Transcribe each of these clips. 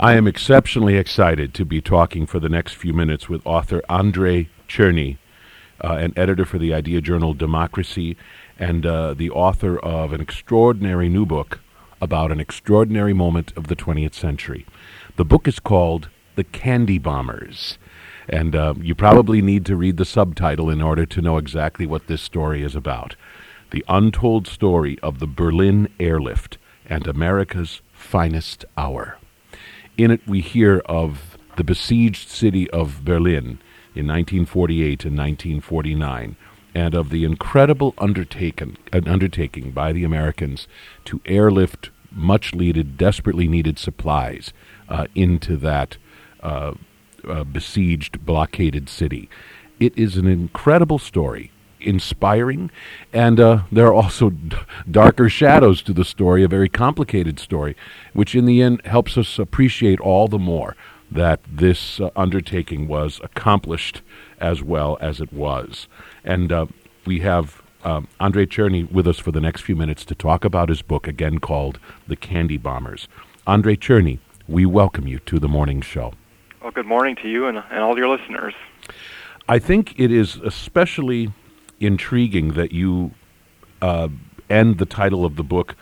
I am exceptionally excited to be talking for the next few minutes with author Andrei Cherny, uh, an editor for the idea journal Democracy, and uh, the author of an extraordinary new book about an extraordinary moment of the 20th century. The book is called The Candy Bombers. And uh, you probably need to read the subtitle in order to know exactly what this story is about. The untold story of the Berlin airlift and America's finest hour. In it, we hear of the besieged city of Berlin in 1948 and 1949, and of the incredible undertaken, uh, undertaking by the Americans to airlift much needed, desperately needed supplies uh, into that uh, uh besieged, blockaded city. It is an incredible story inspiring, and uh, there are also d- darker shadows to the story, a very complicated story, which in the end helps us appreciate all the more that this uh, undertaking was accomplished as well as it was. And uh, we have um, Andrei Cherny with us for the next few minutes to talk about his book, again called The Candy Bombers. Andrei Cherny, we welcome you to the morning show. Well, good morning to you and, and all your listeners. I think it is especially intriguing that you uh, end the title of the book,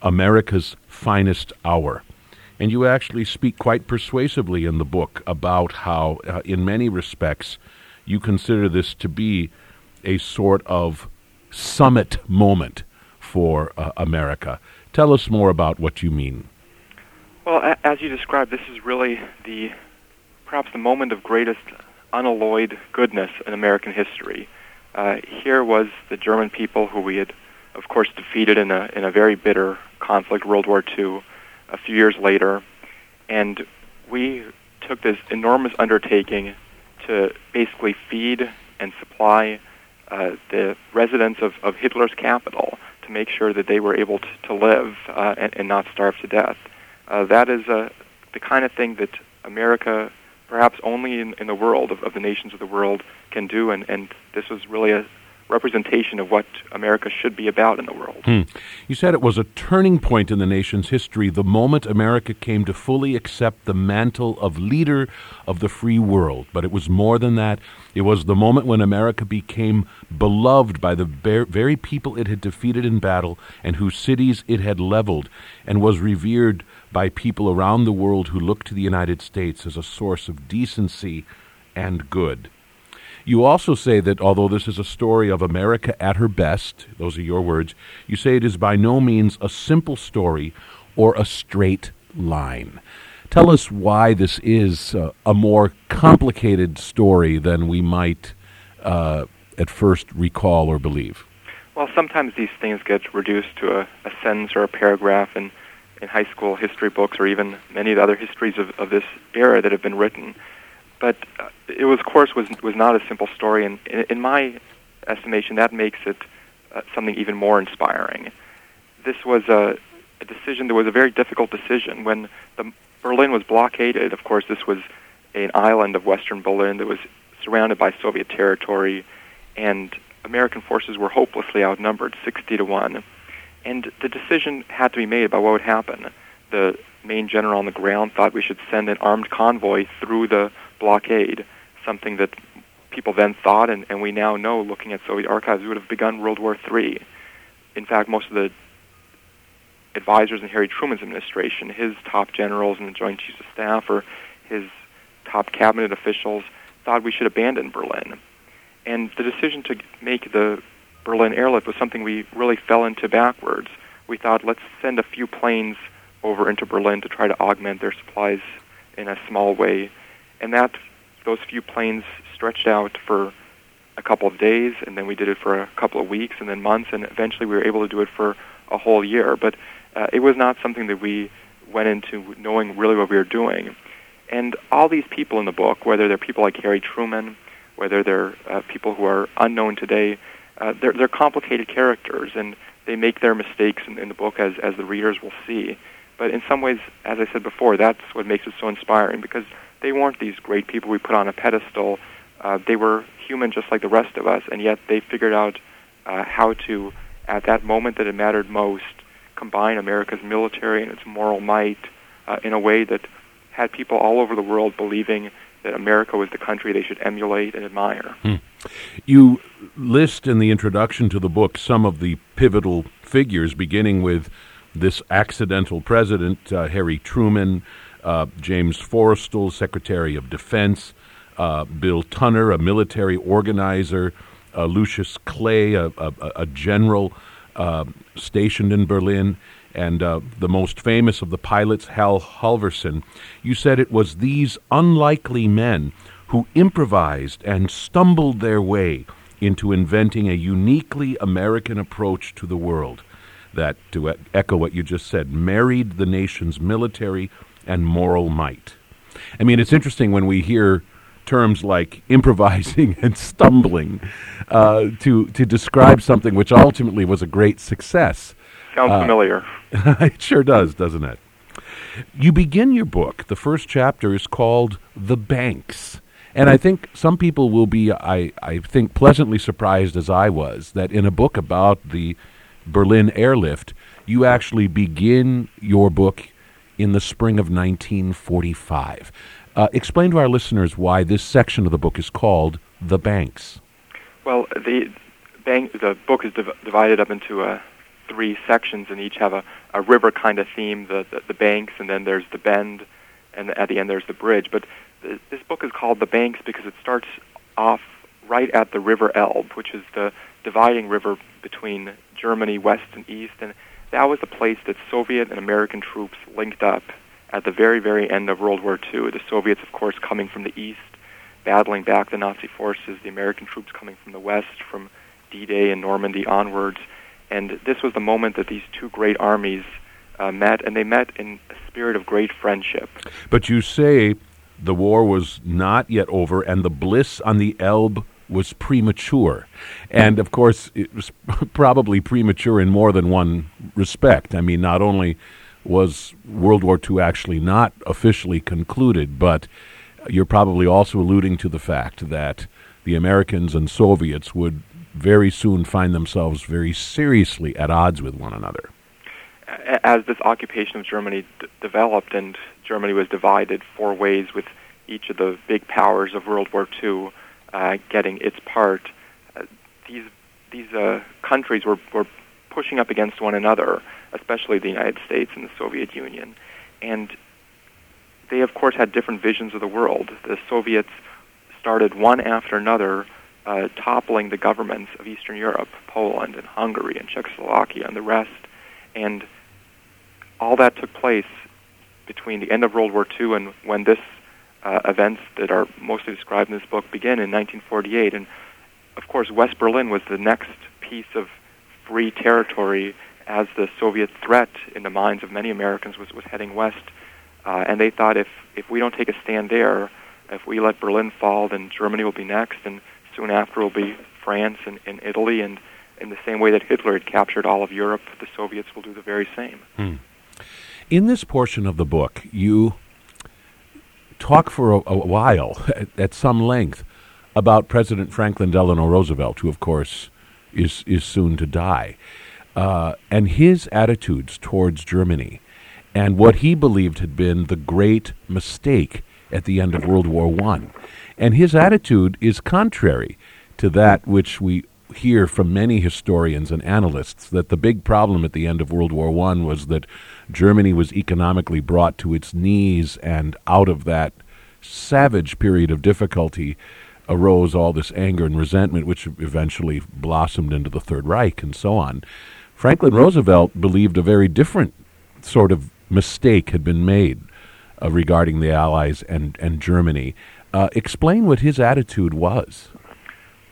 America's Finest Hour. And you actually speak quite persuasively in the book about how, uh, in many respects, you consider this to be a sort of summit moment for uh, America. Tell us more about what you mean. Well, a- as you described, this is really the perhaps the moment of greatest unalloyed goodness in American history. Uh, here was the German people who we had, of course, defeated in a in a very bitter conflict, World War II, a few years later, and we took this enormous undertaking to basically feed and supply uh, the residents of, of Hitler's capital to make sure that they were able to, to live uh, and, and not starve to death. Uh, that is uh, the kind of thing that America perhaps only in, in the world of, of the nations of the world can do, and, and this was really a representation of what America should be about in the world. Hmm. You said it was a turning point in the nation's history, the moment America came to fully accept the mantle of leader of the free world. But it was more than that. It was the moment when America became beloved by the very people it had defeated in battle and whose cities it had leveled, and was revered by people around the world who look to the United States as a source of decency and good. You also say that although this is a story of America at her best, those are your words, you say it is by no means a simple story or a straight line. Tell us why this is uh, a more complicated story than we might uh, at first recall or believe. Well, sometimes these things get reduced to a, a sentence or a paragraph, and in high school history books or even many of the other histories of, of this era that have been written. But uh, it was, of course, was was not a simple story, and in, in my estimation, that makes it uh, something even more inspiring. This was a, a decision that was a very difficult decision when the Berlin was blockaded. Of course, this was an island of Western Berlin that was surrounded by Soviet territory, and American forces were hopelessly outnumbered, 60 to 1. And the decision had to be made about what would happen. The main general on the ground thought we should send an armed convoy through the blockade, something that people then thought, and, and we now know, looking at Soviet archives, would have begun World War III. In fact, most of the advisors in Harry Truman's administration, his top generals and the Joint Chiefs of Staff, or his top cabinet officials, thought we should abandon Berlin. And the decision to make the Berlin airlift was something we really fell into backwards. We thought, let's send a few planes over into Berlin to try to augment their supplies in a small way. And that those few planes stretched out for a couple of days, and then we did it for a couple of weeks, and then months, and eventually we were able to do it for a whole year. But uh, it was not something that we went into knowing really what we were doing. And all these people in the book, whether they're people like Harry Truman, whether they're uh, people who are unknown today, uh, they're they're complicated characters, and they make their mistakes in, in the book as as the readers will see. But in some ways, as I said before, that's what makes it so inspiring because they weren't these great people we put on a pedestal. Uh, they were human just like the rest of us, and yet they figured out uh, how to, at that moment that it mattered most, combine America's military and its moral might uh, in a way that had people all over the world believing that America was the country they should emulate and admire. Hmm. You list in the introduction to the book some of the pivotal figures, beginning with this accidental president, uh, Harry Truman, uh, James Forrestal, Secretary of Defense, uh, Bill Tunner, a military organizer, uh, Lucius Clay, a, a, a general uh, stationed in Berlin, and uh, the most famous of the pilots, Hal Halvorsen. You said it was these unlikely men who improvised and stumbled their way into inventing a uniquely American approach to the world that, to echo what you just said, married the nation's military and moral might. I mean, it's interesting when we hear terms like improvising and stumbling uh, to to describe something which ultimately was a great success. Sounds uh, familiar. it sure does, doesn't it? You begin your book. The first chapter is called "The Banks." And I think some people will be, I, I think, pleasantly surprised as I was that in a book about the Berlin airlift, you actually begin your book in the spring of 1945. Uh, explain to our listeners why this section of the book is called The Banks. Well, the, bank, the book is div- divided up into uh, three sections, and each have a, a river kind of theme the, the, the banks, and then there's the bend, and at the end there's the bridge. But this book is called The Banks because it starts off right at the River Elbe, which is the dividing river between Germany, west and east, and that was the place that Soviet and American troops linked up at the very, very end of World War II. The Soviets, of course, coming from the east, battling back the Nazi forces, the American troops coming from the west, from D-Day and Normandy onwards. And this was the moment that these two great armies uh, met, and they met in a spirit of great friendship. But you say the war was not yet over, and the bliss on the Elbe was premature. And of course, it was probably premature in more than one respect. I mean, not only was World War II actually not officially concluded, but you're probably also alluding to the fact that the Americans and Soviets would very soon find themselves very seriously at odds with one another. As this occupation of Germany d- developed and Germany was divided four ways with each of the big powers of World War II uh, getting its part, uh, these these uh, countries were, were pushing up against one another, especially the United States and the Soviet Union. And they, of course, had different visions of the world. The Soviets started one after another uh, toppling the governments of Eastern Europe, Poland and Hungary and Czechoslovakia and the rest. And all that took place between the end of World War II and when this uh, events that are mostly described in this book begin in 1948. And of course, West Berlin was the next piece of free territory as the Soviet threat in the minds of many Americans was, was heading west. Uh, and they thought if, if we don't take a stand there, if we let Berlin fall, then Germany will be next, and soon after will be France and, and Italy. And in the same way that Hitler had captured all of Europe, the Soviets will do the very same. Hmm. In this portion of the book, you talk for a, a while, at, at, some length, about President Franklin Delano Roosevelt, who, of course, is is soon to die, uh, and his attitudes towards Germany, and what he believed had been the great mistake at the end of World War One, and his attitude is contrary to that which we hear from many historians and analysts that the big problem at the end of World War One was that Germany was economically brought to its knees, and out of that savage period of difficulty, arose all this anger and resentment, which eventually blossomed into the Third Reich and so on. Franklin Roosevelt believed a very different sort of mistake had been made uh, regarding the Allies and, and Germany. Uh, explain what his attitude was.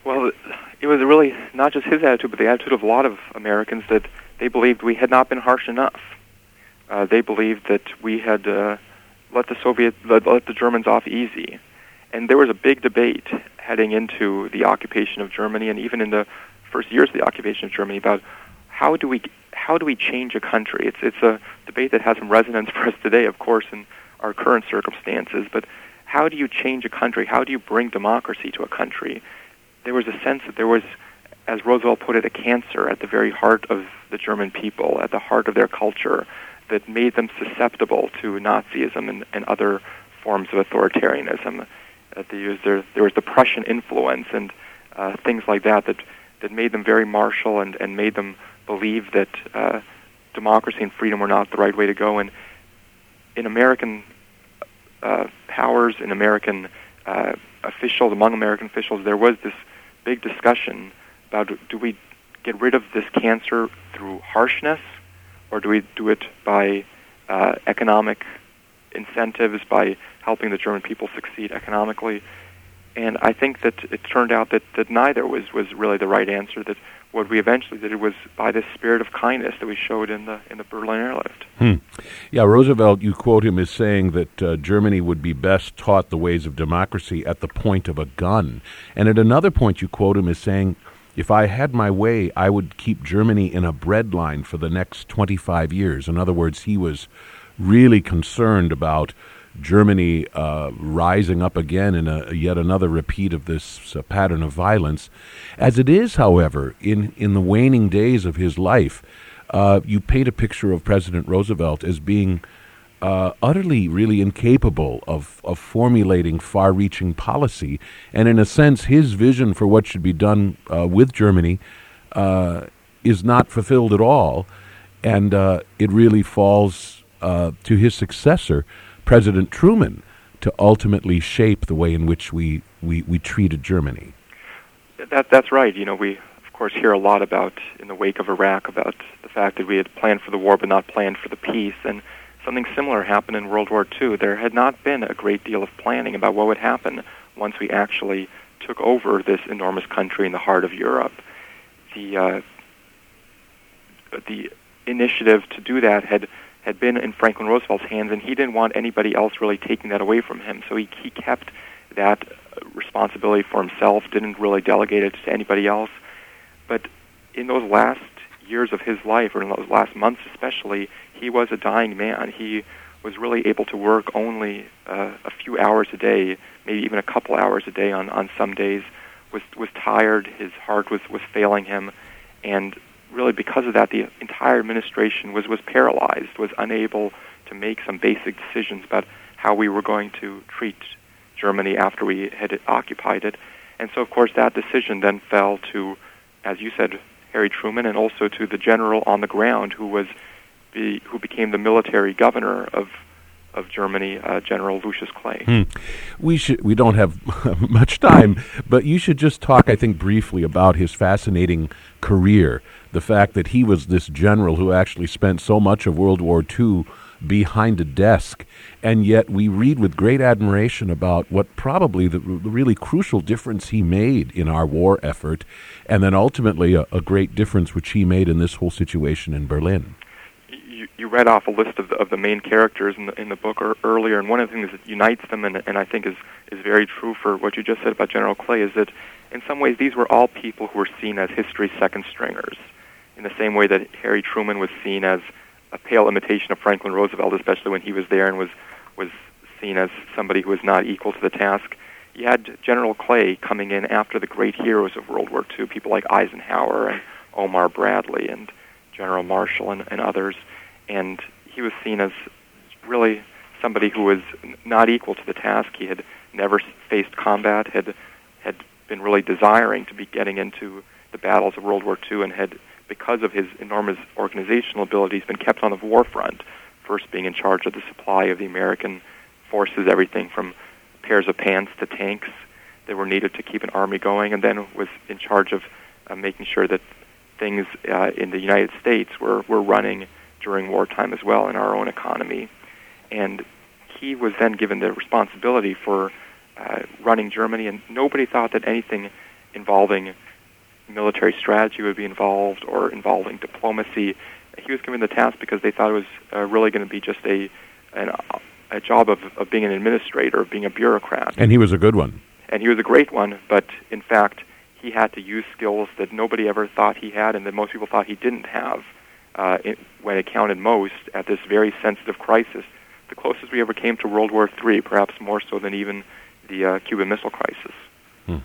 Well, it was really not just his attitude, but the attitude of a lot of Americans that they believed we had not been harsh enough. Uh, they believed that we had uh, let the Soviet let, let the Germans off easy, and there was a big debate heading into the occupation of Germany, and even in the first years of the occupation of Germany, about how do we how do we change a country? It's it's a debate that has some resonance for us today, of course, in our current circumstances. But how do you change a country? How do you bring democracy to a country? There was a sense that there was, as Roosevelt put it, a cancer at the very heart of the German people, at the heart of their culture, that made them susceptible to Nazism and, and other forms of authoritarianism. Uh, there, there was the Prussian influence and uh, things like that that that made them very martial and, and made them believe that uh, democracy and freedom were not the right way to go. And in American uh, powers, in American uh, officials, among American officials, there was this big discussion about do we get rid of this cancer through harshness, or do we do it by uh, economic incentives, by helping the German people succeed economically? And I think that it turned out that, that neither was, was really the right answer. That what we eventually did was by this spirit of kindness that we showed in the in the Berlin airlift. Hmm. Yeah, Roosevelt, you quote him as saying that uh, Germany would be best taught the ways of democracy at the point of a gun, and at another point you quote him as saying. If I had my way, I would keep Germany in a breadline for the next 25 years. In other words, he was really concerned about Germany uh, rising up again in a, yet another repeat of this uh, pattern of violence. As it is, however, in, in the waning days of his life, uh, you paint a picture of President Roosevelt as being uh, utterly, really incapable of, of formulating far reaching policy. And in a sense, his vision for what should be done uh, with Germany uh, is not fulfilled at all. And it really falls to his successor President Truman to ultimately shape the way in which we, we, we treated Germany. That, that's right. You know, we, of course, hear a lot about, in the wake of Iraq, about the fact that we had planned for the war but not planned for the peace. And something similar happened in World War II. There had not been a great deal of planning about what would happen once we actually took over this enormous country in the heart of Europe. The, uh, the initiative to do that had had been in Franklin Roosevelt's hands, and he didn't want anybody else really taking that away from him. So he, he kept that responsibility for himself, didn't really delegate it to anybody else. But in those last years of his life, or in those last months especially, he was a dying man. He was really able to work only uh, a few hours a day, maybe even a couple hours a day on, on some days, was, was tired, his heart was, was failing him, and really because of that, the entire administration was, was paralyzed, was unable to make some basic decisions about how we were going to treat Germany after we had occupied it. And so, of course, that decision then fell to, as you said, Harry Truman, and also to the general on the ground who was, the, who became the military governor of of Germany, uh, General Lucius Clay. Hmm. We should. We don't have much time, but you should just talk, I think, briefly about his fascinating career. The fact that he was this general who actually spent so much of World War II behind a desk, and yet we read with great admiration about what probably the, really crucial difference he made in our war effort, and then ultimately a, a great difference which he made in this whole situation in Berlin. You, you read off a list of the, of the main characters in the in the book er, earlier, and one of the things that unites them, and, and I think is is very true for what you just said about General Clay, is that in some ways these were all people who were seen as history's second stringers, in the same way that Harry Truman was seen as a pale imitation of Franklin Roosevelt, especially when he was there and was was seen as somebody who was not equal to the task. You had General Clay coming in after the great heroes of World War II, people like Eisenhower and Omar Bradley and General Marshall and, and others and he was seen as really somebody who was not equal to the task. He had never faced combat, had had been really desiring to be getting into the battles of World War II, and had, because of his enormous organizational abilities, been kept on the war front. First, being in charge of the supply of the American forces, everything from pairs of pants to tanks that were needed to keep an army going, and then was in charge of uh, making sure that things uh, in the United States were were running during wartime as well in our own economy. And he was then given the responsibility for uh, running Germany, and nobody thought that anything involving military strategy would be involved or involving diplomacy. He was given the task because they thought it was uh, really going to be just a an, a job of, of being an administrator, of being a bureaucrat. And he was a good one. And he was a great one, but in fact, he had to use skills that nobody ever thought he had and that most people thought he didn't have uh, it, when it counted most at this very sensitive crisis, the closest we ever came to World War III, perhaps more so than even the uh, Cuban Missile Crisis. Hmm.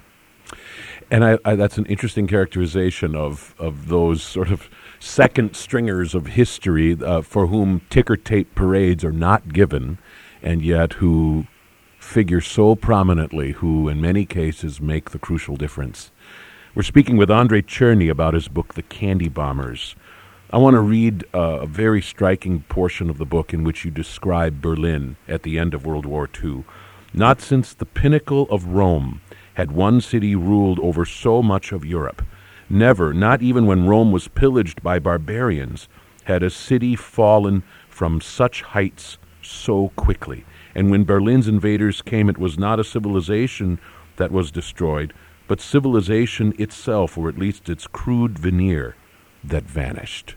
And I, I, that's an interesting characterization of, of those sort of second stringers of history uh, for whom ticker tape parades are not given, and yet who figure so prominently, who in many cases make the crucial difference. We're speaking with Andrei Cherny about his book, The Candy Bombers. I want to read uh, a very striking portion of the book in which you describe Berlin at the end of World War II. Not since the pinnacle of Rome had one city ruled over so much of Europe. Never, not even when Rome was pillaged by barbarians, had a city fallen from such heights so quickly. And when Berlin's invaders came, it was not a civilization that was destroyed, but civilization itself, or at least its crude veneer, that vanished.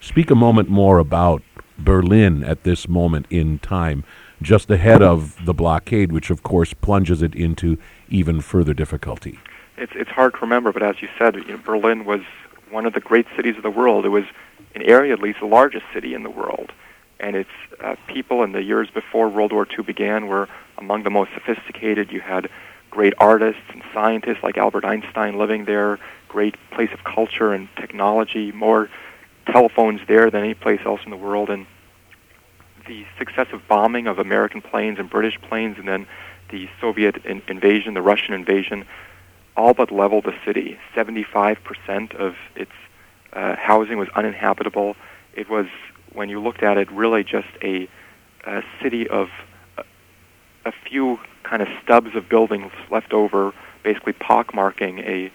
Speak a moment more about Berlin at this moment in time, just ahead of the blockade, which of course plunges it into even further difficulty. It's it's hard to remember, but as you said, you know, Berlin was one of the great cities of the world. It was, in area at least, the largest city in the world, and its uh, people in the years before World War II began were among the most sophisticated. You had great artists and scientists like Albert Einstein living there. Great place of culture and technology. More telephones there than any place else in the world, and the successive bombing of American planes and British planes, and then the Soviet in- invasion, the Russian invasion, all but leveled the city. 75% of its uh, housing was uninhabitable. It was, when you looked at it, really just a, a city of a, a few kind of stubs of buildings left over, basically pockmarking a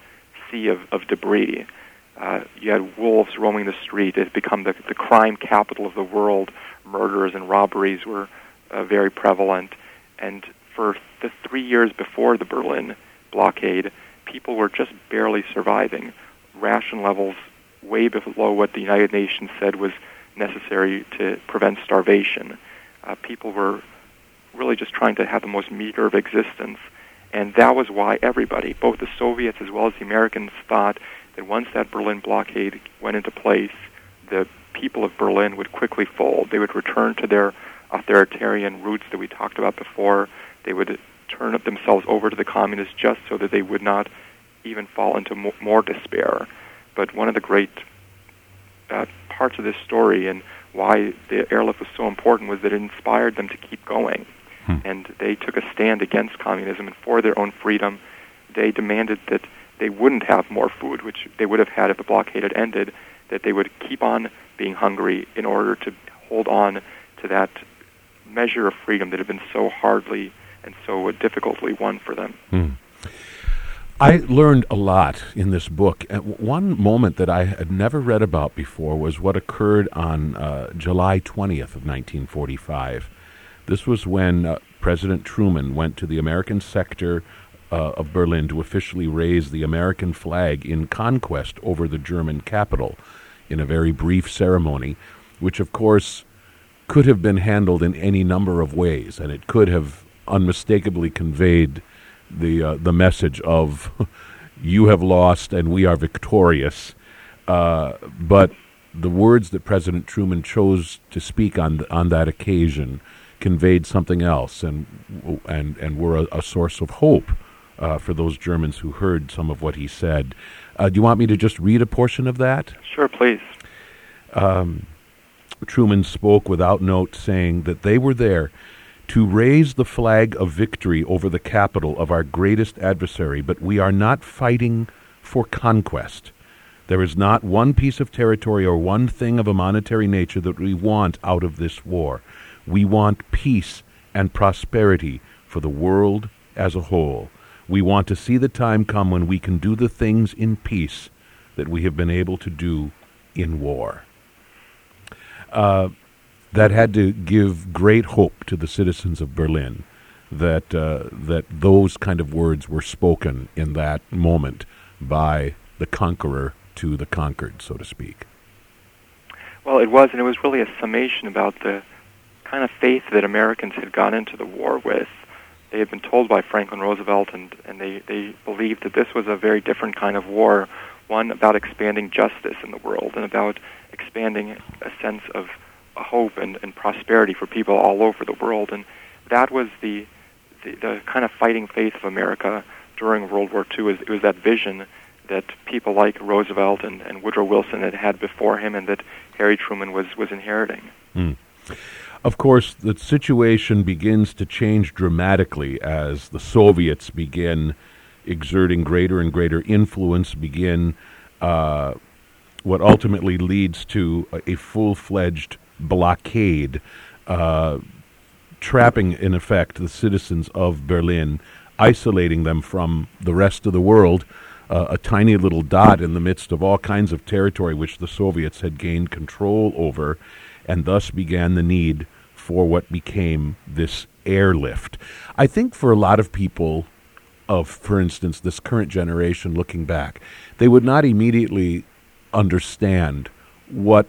sea of, of debris. Uh, you had wolves roaming the street. It had become the, the crime capital of the world. Murders and robberies were uh, very prevalent. And for the three years before the Berlin blockade, people were just barely surviving. Ration levels way below what the United Nations said was necessary to prevent starvation. Uh, people were really just trying to have the most meager of existence. And that was why everybody, both the Soviets as well as the Americans, thought that once that Berlin blockade went into place, the people of Berlin would quickly fold. They would return to their authoritarian roots that we talked about before. They would turn themselves over to the communists just so that they would not even fall into more despair. But one of the great uh, parts of this story and why the airlift was so important was that it inspired them to keep going. Hmm. And they took a stand against communism and for their own freedom. They demanded that they wouldn't have more food, which they would have had if the blockade had ended, that they would keep on being hungry in order to hold on to that measure of freedom that had been so hardly and so difficultly won for them. Hmm. I learned a lot in this book. one moment that I had never read about before was what occurred on uh, July 20th of 1945. This was when uh, President Truman went to the American sector uh, of Berlin to officially raise the American flag in conquest over the German capital in a very brief ceremony, which of course could have been handled in any number of ways, and it could have unmistakably conveyed the uh, the message of "you have lost and we are victorious." Uh, but the words that President Truman chose to speak on th- on that occasion conveyed something else, and and and were a, a source of hope uh, for those Germans who heard some of what he said. Uh, do you want me to just read a portion of that? Sure, please. Um, Truman spoke without note, saying that they were there to raise the flag of victory over the capital of our greatest adversary, but we are not fighting for conquest. There is not one piece of territory or one thing of a monetary nature that we want out of this war. We want peace and prosperity for the world as a whole. We want to see the time come when we can do the things in peace that we have been able to do in war. Uh, that had to give great hope to the citizens of Berlin that uh, that those kind of words were spoken in that moment by the conqueror to the conquered, so to speak. Well, it was, and it was really a summation about the kind of faith that Americans had gone into the war with they had been told by Franklin Roosevelt, and, and they, they believed that this was a very different kind of war, one about expanding justice in the world and about expanding a sense of hope and, and prosperity for people all over the world. And that was the, the, the kind of fighting faith of America during World War II. It was that vision that people like Roosevelt and, and Woodrow Wilson had had before him, and that Harry Truman was was inheriting. Mm. Of course, the situation begins to change dramatically as the Soviets begin exerting greater and greater influence, begin uh, what ultimately leads to a, full fledged blockade, uh, trapping, in effect, the citizens of Berlin, isolating them from the rest of the world. Uh, a tiny little dot in the midst of all kinds of territory which the Soviets had gained control over, and thus began the need for what became this airlift. I think for a lot of people, of, for instance, this current generation looking back, they would not immediately understand what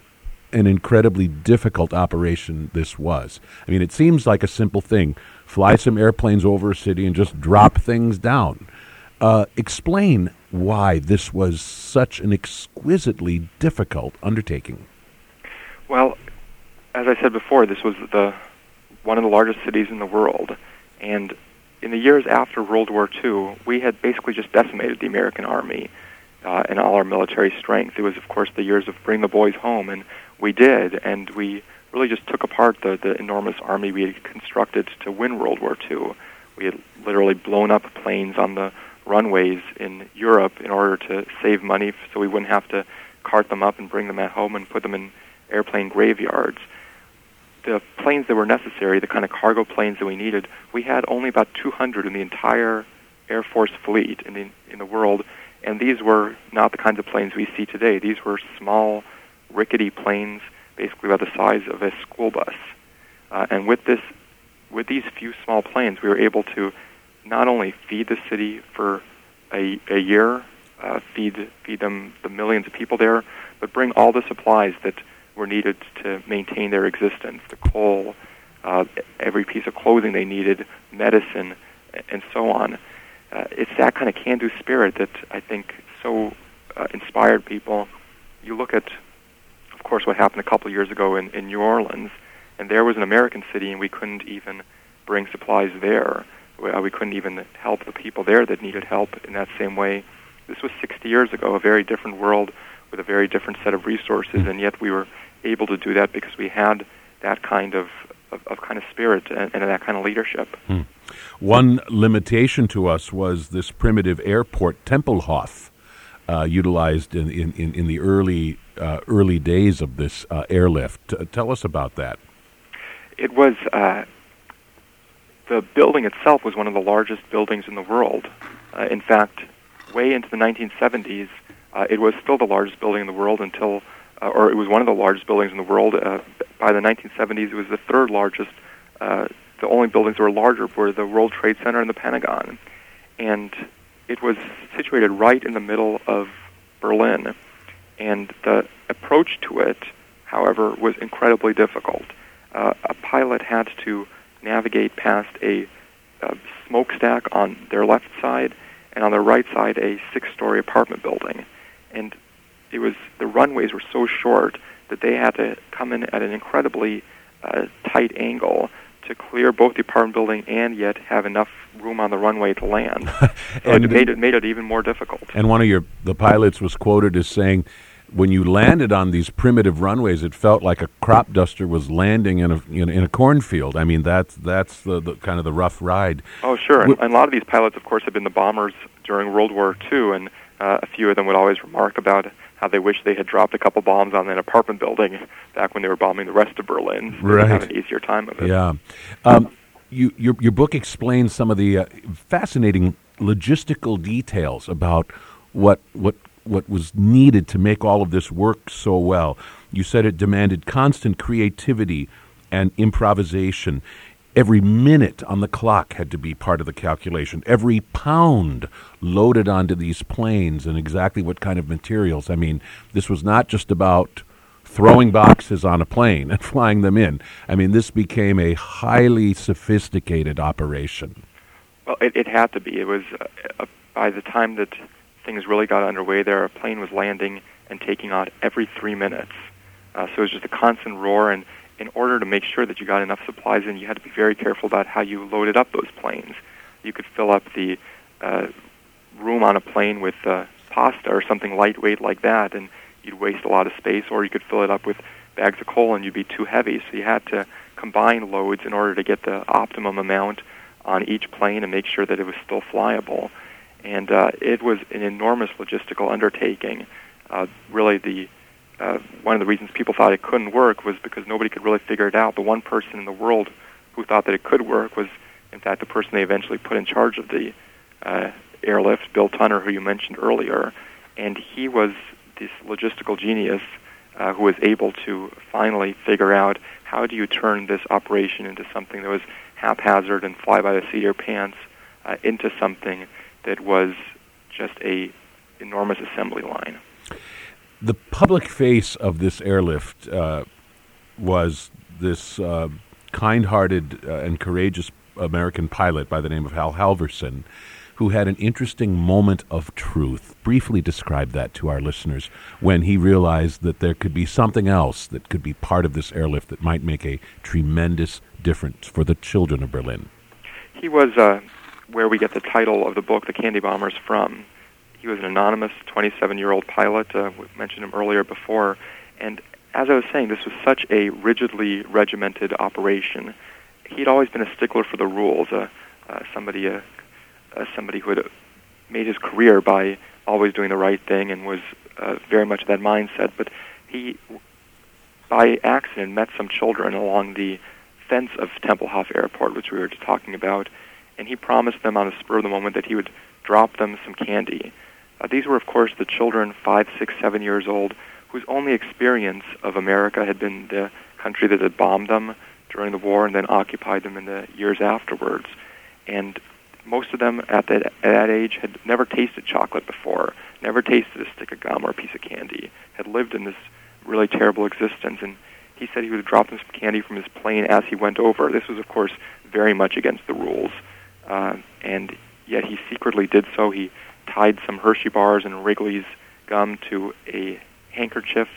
an incredibly difficult operation this was. I mean, it seems like a simple thing fly some airplanes over a city and just drop things down. Uh, explain why this was such an exquisitely difficult undertaking. Well, as I said before, this was the one of the largest cities in the world, and in the years after World War II, we had basically just decimated the American army uh, and all our military strength. It was, of course, the years of bring the boys home, and we did, and we really just took apart the, the enormous army we had constructed to win World War II. We had literally blown up planes on the runways in Europe in order to save money so we wouldn't have to cart them up and bring them at home and put them in airplane graveyards. The planes that were necessary, the kind of cargo planes that we needed, we had only about 200 in the entire Air Force fleet in the in the world, and these were not the kinds of planes we see today. These were small, rickety planes, basically about the size of a school bus. Uh, and with this, with these few small planes, we were able to not only feed the city for a, a year, uh, feed feed them the millions of people there, but bring all the supplies that were needed to maintain their existence: the coal, uh, every piece of clothing they needed, medicine, and so on. Uh, it's that kind of can-do spirit that I think so uh, inspired people. You look at, of course, what happened a couple of years ago in, in New Orleans, and there was an American city, and we couldn't even bring supplies there. Uh, we couldn't even help the people there that needed help in that same way. This was 60 years ago, a very different world with a very different set of resources, mm. and yet we were able to do that because we had that kind of, of, of kind of spirit and, and, that kind of leadership. Mm. One limitation to us was this primitive airport, Tempelhof, uh, utilized in, in, in, the early uh, early days of this uh, airlift. Tell us about that. It was uh, the building itself was one of the largest buildings in the world. Uh, in fact, way into the 1970s, uh, it was still the largest building in the world until, or it was one of the largest buildings in the world. by the 1970s, it was the third largest the only buildings that were larger were the World Trade Center and the Pentagon. And it was situated right in the middle of Berlin. And the approach to it, however, was incredibly difficult. Uh, a pilot had to navigate past a, a smokestack on their left side, and on their right side, a six-story apartment building. And it was the runways were so short that they had to come in at an incredibly uh, tight angle to clear both the apartment building and yet have enough room on the runway to land. and it made it made it even more difficult. And one of your the pilots was quoted as saying, when you landed on these primitive runways, it felt like a crop duster was landing in a in, in a cornfield. I mean, that's that's the, the, kind of the rough ride. Oh, sure. And, and, a lot of these pilots, of course, have been the bombers during World War II, and uh, a few of them would always remark about how they wish they had dropped a couple bombs on an apartment building back when they were bombing the rest of Berlin. So right. have an easier time of it. Yeah. Um, you, your, your book explains some of the uh, fascinating logistical details about what, what, what was needed to make all of this work so well. You said it demanded constant creativity and improvisation. Every minute on the clock had to be part of the calculation. Every pound loaded onto these planes and exactly what kind of materials. I mean, this was not just about throwing boxes on a plane and flying them in. I mean, this became a highly sophisticated operation. Well, it, it had to be. It was uh, uh, by the time that things really got underway there, a plane was landing and taking off every three minutes. Uh, so it was just a constant roar, and in order to make sure that you got enough supplies in, you had to be very careful about how you loaded up those planes. You could fill up the uh, room on a plane with uh, pasta or something lightweight like that, and you'd waste a lot of space, or you could fill it up with bags of coal and you'd be too heavy. So you had to combine loads in order to get the optimum amount on each plane and make sure that it was still flyable. And uh, it was an enormous logistical undertaking. Uh, really, the uh, one of the reasons people thought it couldn't work was because nobody could really figure it out. The one person in the world who thought that it could work was, in fact, the person they eventually put in charge of the uh, airlift, Bill Tunner, who you mentioned earlier. And he was this logistical genius uh, who was able to finally figure out how do you turn this operation into something that was haphazard and fly by the seat of your pants uh, into something that was just a enormous assembly line. The public face of this airlift uh, was this uh, kind-hearted uh, and courageous American pilot by the name of Hal Halvorsen, who had an interesting moment of truth. Briefly describe that to our listeners when he realized that there could be something else that could be part of this airlift that might make a tremendous difference for the children of Berlin. He was uh, where we get the title of the book, The Candy Bombers, from. He was an anonymous 27 year old pilot. Uh, we mentioned him earlier before. And as I was saying, this was such a rigidly regimented operation. He'd always been a stickler for the rules. Uh, uh, somebody, uh, uh, somebody who had made his career by always doing the right thing and was uh, very much of that mindset. But he, by accident, met some children along the fence of Tempelhof Airport, which we were just talking about, and he promised them on the spur of the moment that he would drop them some candy. Uh, these were, of course, the children, five, six, seven years old, whose only experience of America had been the country that had bombed them during the war and then occupied them in the years afterwards. And most of them at that, at that age had never tasted chocolate before, never tasted a stick of gum or a piece of candy, had lived in this really terrible existence. And he said he would drop them some candy from his plane as he went over. This was, of course, very much against the rules. Uh, and yet he secretly did so. He tied some Hershey bars and Wrigley's gum to a handkerchief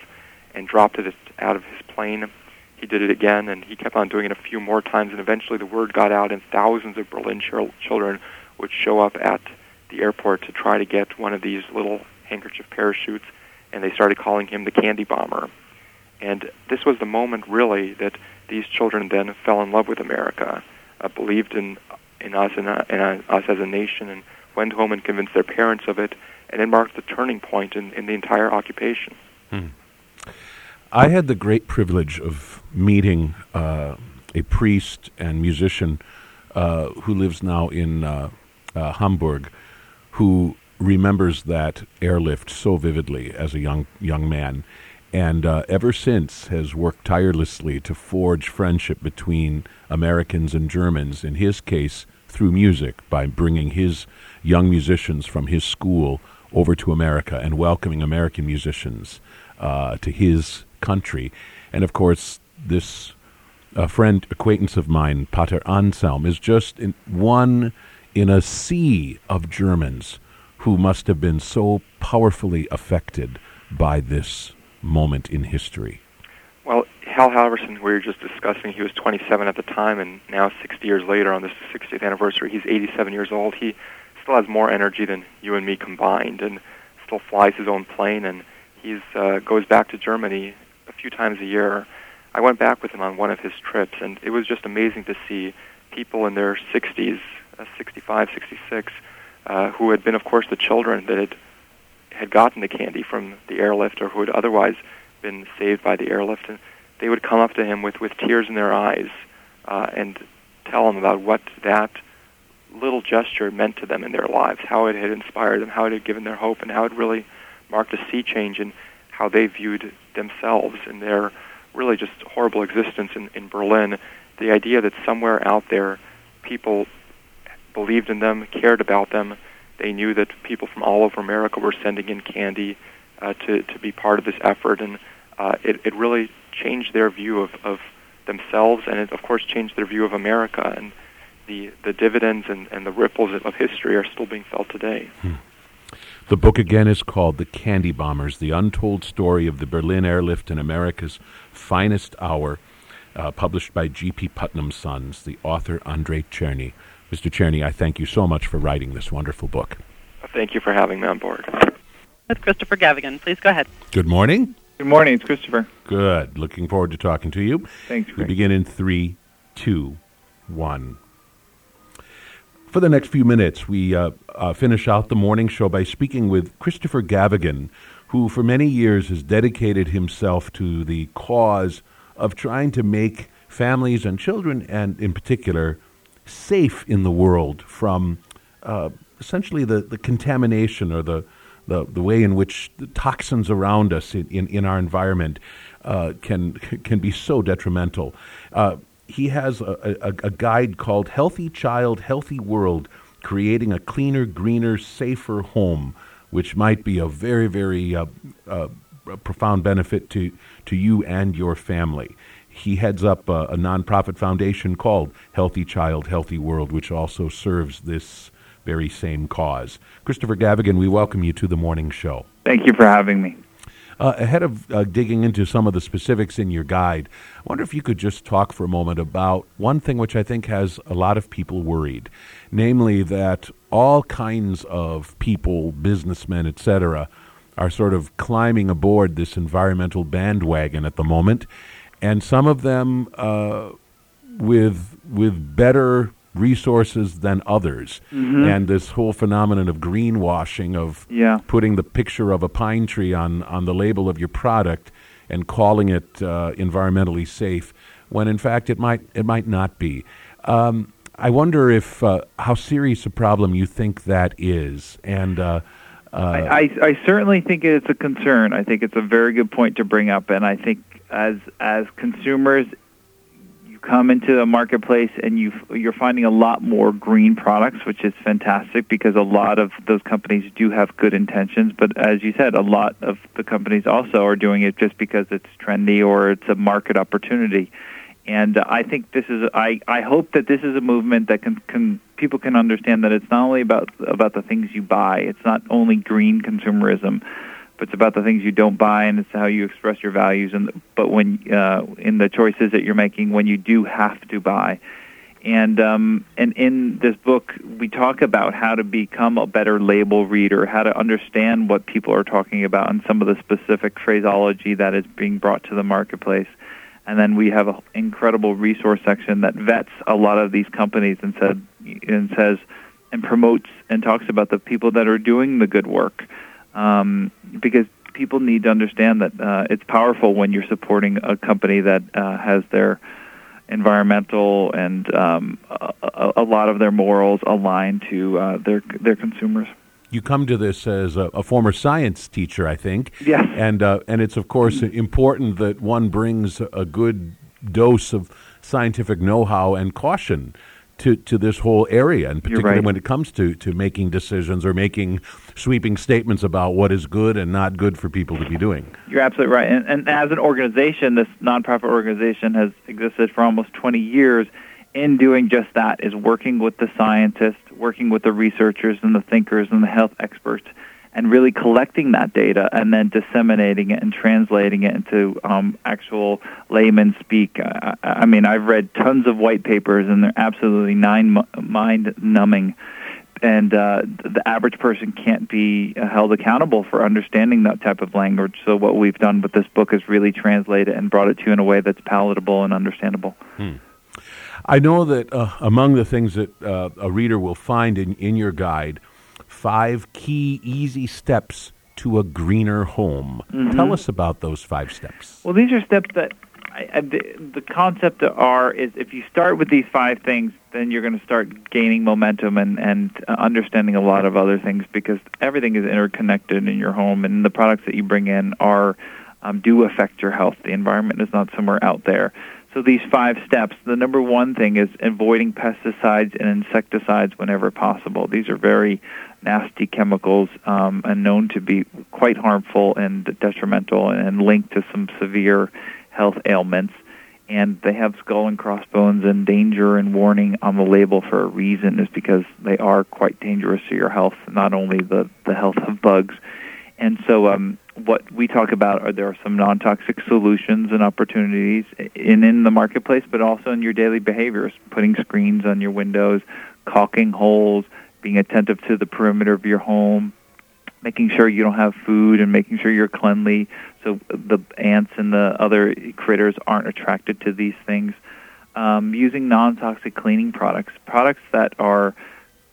and dropped it out of his plane. He did it again, and he kept on doing it a few more times, and eventually the word got out, and thousands of Berlin ch- children would show up at the airport to try to get one of these little handkerchief parachutes, and they started calling him the candy bomber. And this was the moment, really, that these children then fell in love with America, uh, believed in in us and uh, in, uh, us as a nation, and went home and convinced their parents of it, and it marked the turning point in, in the entire occupation. Hmm. I had the great privilege of meeting uh, a priest and musician uh, who lives now in uh, uh, Hamburg, who remembers that airlift so vividly as a young young man, and uh, ever since has worked tirelessly to forge friendship between Americans and Germans. In his case, through music by bringing his young musicians from his school over to America and welcoming American musicians uh, to his country. And of course, this uh, friend, acquaintance of mine, Pater Anselm, is just in one in a sea of Germans who must have been so powerfully affected by this moment in history. Well, Hal Halvorsen, we were just discussing, he was 27 at the time, and now 60 years later, on this 60th anniversary, he's 87 years old. He still has more energy than you and me combined, and still flies his own plane, and he uh, goes back to Germany a few times a year. I went back with him on one of his trips, and it was just amazing to see people in their 60s, uh, 65, 66, uh, who had been, of course, the children that had had gotten the candy from the airlift or who had otherwise been saved by the airlift, and they would come up to him with, with tears in their eyes uh, and tell him about what that little gesture meant to them in their lives, how it had inspired them, how it had given their hope, and how it really marked a sea change in how they viewed themselves and their really just horrible existence in, in Berlin. The idea that somewhere out there people believed in them, cared about them. They knew that people from all over America were sending in candy uh, to, to be part of this effort, and uh, it, it really changed their view of, of themselves, and it, of course, changed their view of America. And the, the dividends and, and the ripples of history are still being felt today. Hmm. The book again is called The Candy Bombers The Untold Story of the Berlin Airlift in America's Finest Hour, uh, published by G.P. Putnam Sons, the author Andrei Cherny. Mr. Cherny, I thank you so much for writing this wonderful book. Thank you for having me on board. With Christopher Gavigan. Please go ahead. Good morning. Good morning. It's Christopher. Good. Looking forward to talking to you. Thanks. Christopher. We begin in three, two, one. For the next few minutes, we uh, uh, finish out the morning show by speaking with Christopher Gavigan, who for many years has dedicated himself to the cause of trying to make families and children, and in particular, safe in the world from uh, essentially the, the contamination or the, the, the way in which the toxins around us in, in, in our environment uh, can, can be so detrimental. Uh, he has a, a, a guide called Healthy Child, Healthy World Creating a Cleaner, Greener, Safer Home, which might be a very, very uh, uh, profound benefit to, to you and your family. He heads up a, a nonprofit foundation called Healthy Child, Healthy World, which also serves this very same cause. Christopher Gavigan, we welcome you to the morning show. Thank you for having me. Uh, ahead of uh, digging into some of the specifics in your guide, I wonder if you could just talk for a moment about one thing which I think has a lot of people worried, namely that all kinds of people, businessmen, etc., are sort of climbing aboard this environmental bandwagon at the moment, and some of them uh, with with better resources than others. And this whole phenomenon of greenwashing of Yeah. putting the picture of a pine tree on, on the label of your product and calling it uh, environmentally safe, when in fact it might it might not be. Um, I wonder if uh, how serious a problem you think that is, and uh, uh, I, I, I certainly think it's a concern. I think it's a very good point to bring up, and I think as as consumers, come into the marketplace and you you're finding a lot more green products, which is fantastic because a lot of those companies do have good intentions. But as you said, a lot of the companies also are doing it just because it's trendy or it's a market opportunity. And I think this is I, I hope that this is a movement that can, can people can understand that it's not only about about the things you buy. It's not only green consumerism, but it's about the things you don't buy and it's how you express your values. And but when uh, in the choices that you're making when you do have to buy. And um, and in this book, we talk about how to become a better label reader, how to understand what people are talking about, and some of the specific phraseology that is being brought to the marketplace. And then we have an incredible resource section that vets a lot of these companies and said and says and promotes and talks about the people that are doing the good work, um, because people need to understand that uh, it's powerful when you're supporting a company that uh, has their environmental and um, a, a lot of their morals aligned to uh, their their consumers. you come to this as a, a former science teacher, I think. Yes. And uh, and it's of course important that one brings a good dose of scientific know-how and caution to, to this whole area, and particularly right. when it comes to, to making decisions or making sweeping statements about what is good and not good for people to be doing. You're absolutely right. And, and as an organization, this nonprofit organization has existed for almost 20 years in doing just that, is working with the scientists, working with the researchers and the thinkers and the health experts, and really collecting that data and then disseminating it and translating it into um, actual layman speak. I, I mean, I've read tons of white papers, and they're absolutely nine mind-numbing and uh, the average person can't be held accountable for understanding that type of language. So what we've done with this book is really translate it and brought it to you in a way that's palatable and understandable. I know that uh, among the things that uh, a reader will find in, in your guide, five key easy steps to a greener home. Tell us about those five steps. Well, these are steps that I, I, the, the concept are is if you start with these five things, then you're going to start gaining momentum and and uh, understanding a lot of other things because everything is interconnected in your home, and the products that you bring in are um, do affect your health. The environment is not somewhere out there. So these five steps, the number one thing is avoiding pesticides and insecticides whenever possible. These are very nasty chemicals um, and known to be quite harmful and detrimental and linked to some severe health ailments. And they have skull and crossbones and danger and warning on the label for a reason is because they are quite dangerous to your health, not only the, the health of bugs. And so um, what we talk about are there are some non-toxic solutions and opportunities in, in the marketplace, but also in your daily behaviors, putting screens on your windows, caulking holes, being attentive to the perimeter of your home, making sure you don't have food and making sure you're cleanly so the ants and the other critters aren't attracted to these things. Um, using non-toxic cleaning products, products that are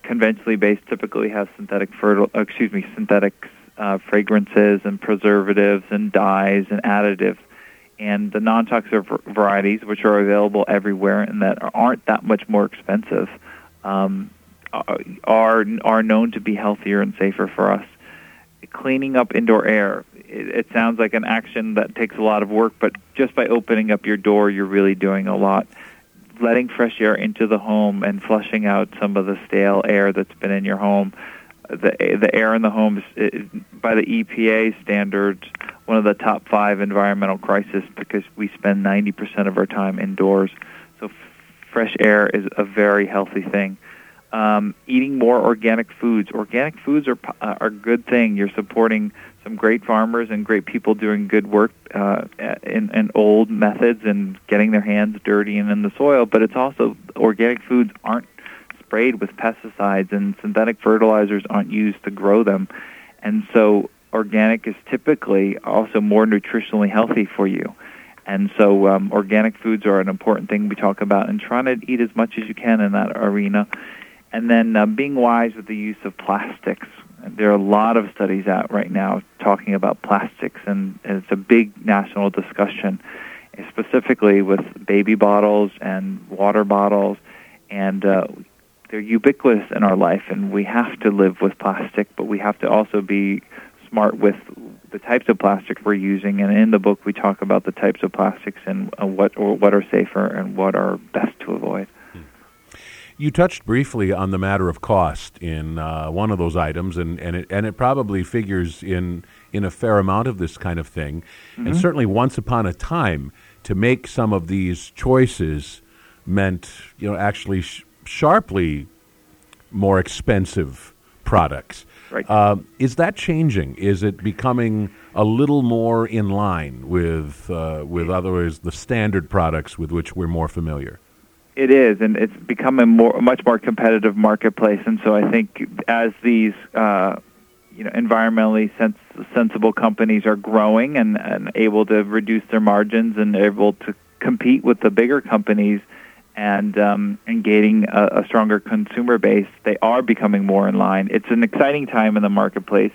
conventionally based typically have synthetic fertil- uh, excuse me synthetic uh, fragrances and preservatives and dyes and additives and the non-toxic varieties, which are available everywhere and that aren't that much more expensive, um, Uh, are are known to be healthier and safer for us. Cleaning up indoor air. It, it sounds like an action that takes a lot of work, but just by opening up your door, you're really doing a lot. Letting fresh air into the home and flushing out some of the stale air that's been in your home. The the air in the home is, by the EPA standards one of the top five environmental crises because we spend 90% of our time indoors. So f- fresh air is a very healthy thing. Um, eating more organic foods. Organic foods are uh, are a good thing. You're supporting some great farmers and great people doing good work uh, in, in old methods and getting their hands dirty and in the soil. But it's also organic foods aren't sprayed with pesticides and synthetic fertilizers aren't used to grow them. And so organic is typically also more nutritionally healthy for you. And so um, organic foods are an important thing we talk about and trying to eat as much as you can in that arena. And then uh, being wise with the use of plastics. There are a lot of studies out right now talking about plastics, and it's a big national discussion, specifically with baby bottles and water bottles. And uh, they're ubiquitous in our life, and we have to live with plastic, but we have to also be smart with the types of plastics we're using. And in the book, we talk about the types of plastics and uh, what or what are safer and what are best to avoid. You touched briefly on the matter of cost in uh, one of those items, and, and it and it probably figures in in a fair amount of this kind of thing. Mm-hmm. And certainly, once upon a time, to make some of these choices meant you know actually sh- sharply more expensive products. Right. Uh, is that changing? Is it becoming a little more in line with uh, with otherwise the standard products with which we're more familiar? It is, and it's become a more, much more competitive marketplace. And so I think as these uh, you know environmentally sens- sensible companies are growing and, and able to reduce their margins and able to compete with the bigger companies and um, and gaining a, a stronger consumer base, they are becoming more in line. It's an exciting time in the marketplace.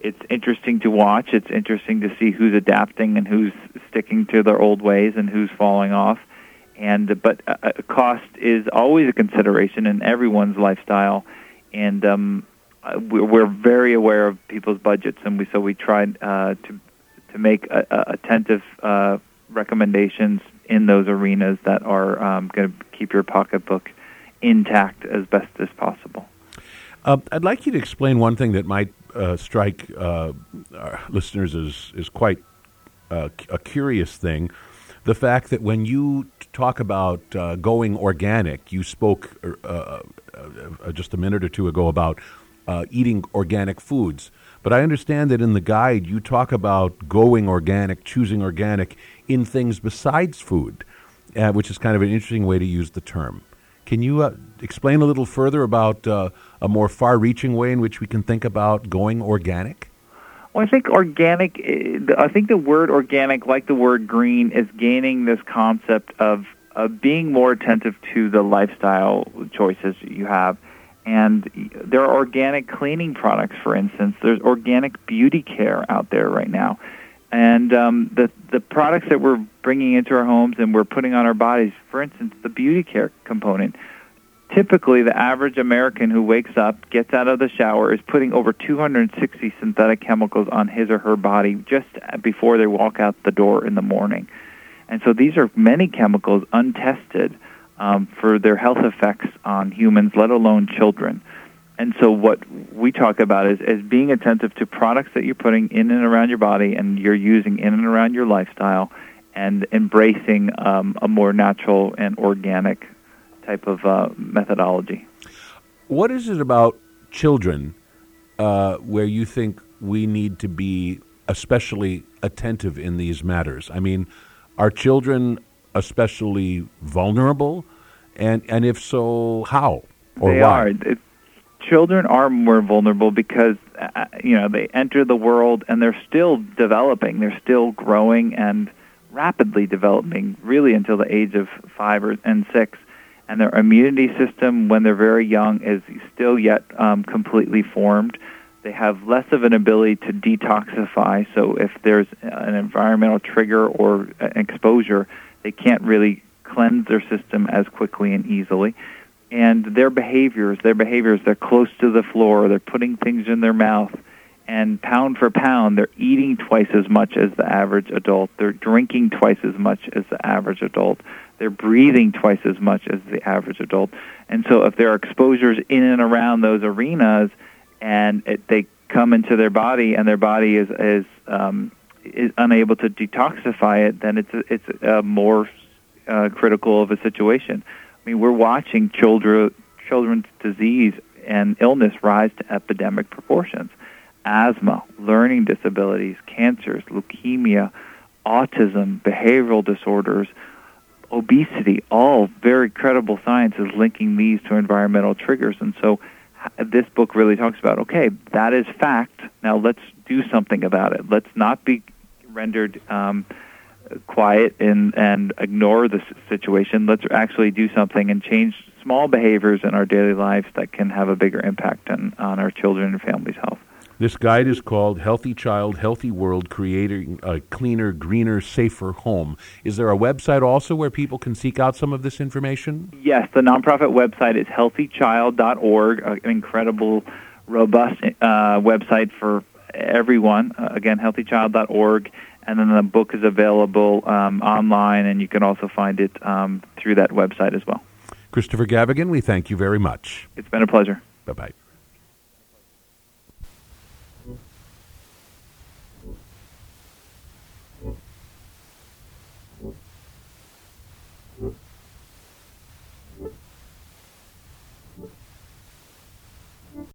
It's interesting to watch. It's interesting to see who's adapting and who's sticking to their old ways and who's falling off. And but uh, uh cost is always a consideration in everyone's lifestyle, and um, uh, we're very aware of people's budgets, and we so we try uh, to to make uh, attentive uh, recommendations in those arenas that are um, going to keep your pocketbook intact as best as possible. Uh, I'd like you to explain one thing that might uh, strike uh, our listeners as, as quite a curious thing. The fact that when you talk about uh, going organic, you spoke uh, just a minute or two ago about eating organic foods. But I understand that in the guide you talk about going organic, choosing organic in things besides food, uh, which is kind of an interesting way to use the term. Can you uh, explain a little further about uh, a more far reaching way in which we can think about going organic? Well, I think organic, eh, I think the word organic, like the word green, is gaining this concept of, of being more attentive to the lifestyle choices you have and there are organic cleaning products, for instance. There's organic beauty care out there right now. And um, the the products that we're bringing into our homes and we're putting on our bodies, for instance, the beauty care component. Typically, the average American who wakes up, gets out of the shower, is putting over 260 synthetic chemicals on his or her body just before they walk out the door in the morning. And so these are many chemicals untested um, for their health effects on humans, let alone children. And so, what we talk about is, is being attentive to products that you're putting in and around your body and you're using in and around your lifestyle, and embracing um, a more natural and organic type of uh, methodology. What is it about children uh, where you think we need to be especially attentive in these matters? I mean, are children especially vulnerable? And and if so, how or they why? are. children are more vulnerable because uh, you know they enter the world and they're still developing, they're still growing and rapidly developing, really until the age of five or and six. And their immunity system, when they're very young, is still yet um, completely formed. They have less of an ability to detoxify. So if there's an environmental trigger or exposure, they can't really cleanse their system as quickly and easily and their behaviors, their behaviors, they're close to the floor, they're putting things in their mouth, and pound for pound, they're eating twice as much as the average adult, they're drinking twice as much as the average adult, they're breathing twice as much as the average adult. And so if there are exposures in and around those arenas, and it, they come into their body, and their body is is um, is unable to detoxify it, then it's a, it's a more uh, critical of a situation. I mean, we're watching children, children's disease and illness rise to epidemic proportions. Asthma, learning disabilities, cancers, leukemia, autism, behavioral disorders, obesity, all very credible science is linking these to environmental triggers. And so this book really talks about okay, that is fact. Now let's do something about it. Let's not be rendered um, quiet and and ignore the situation. Let's actually do something and change small behaviors in our daily lives that can have a bigger impact on, on our children and families' health. This guide is called Healthy Child, Healthy World Creating a Cleaner, Greener, Safer Home. Is there a website also where people can seek out some of this information? Yes, the nonprofit website is healthychild.org, an incredible, robust uh, website for everyone. Uh, again, healthychild.org and then the book is available um, online, and you can also find it um, through that website as well. Christopher Gavigan, we thank you very much. It's been a pleasure. Bye bye.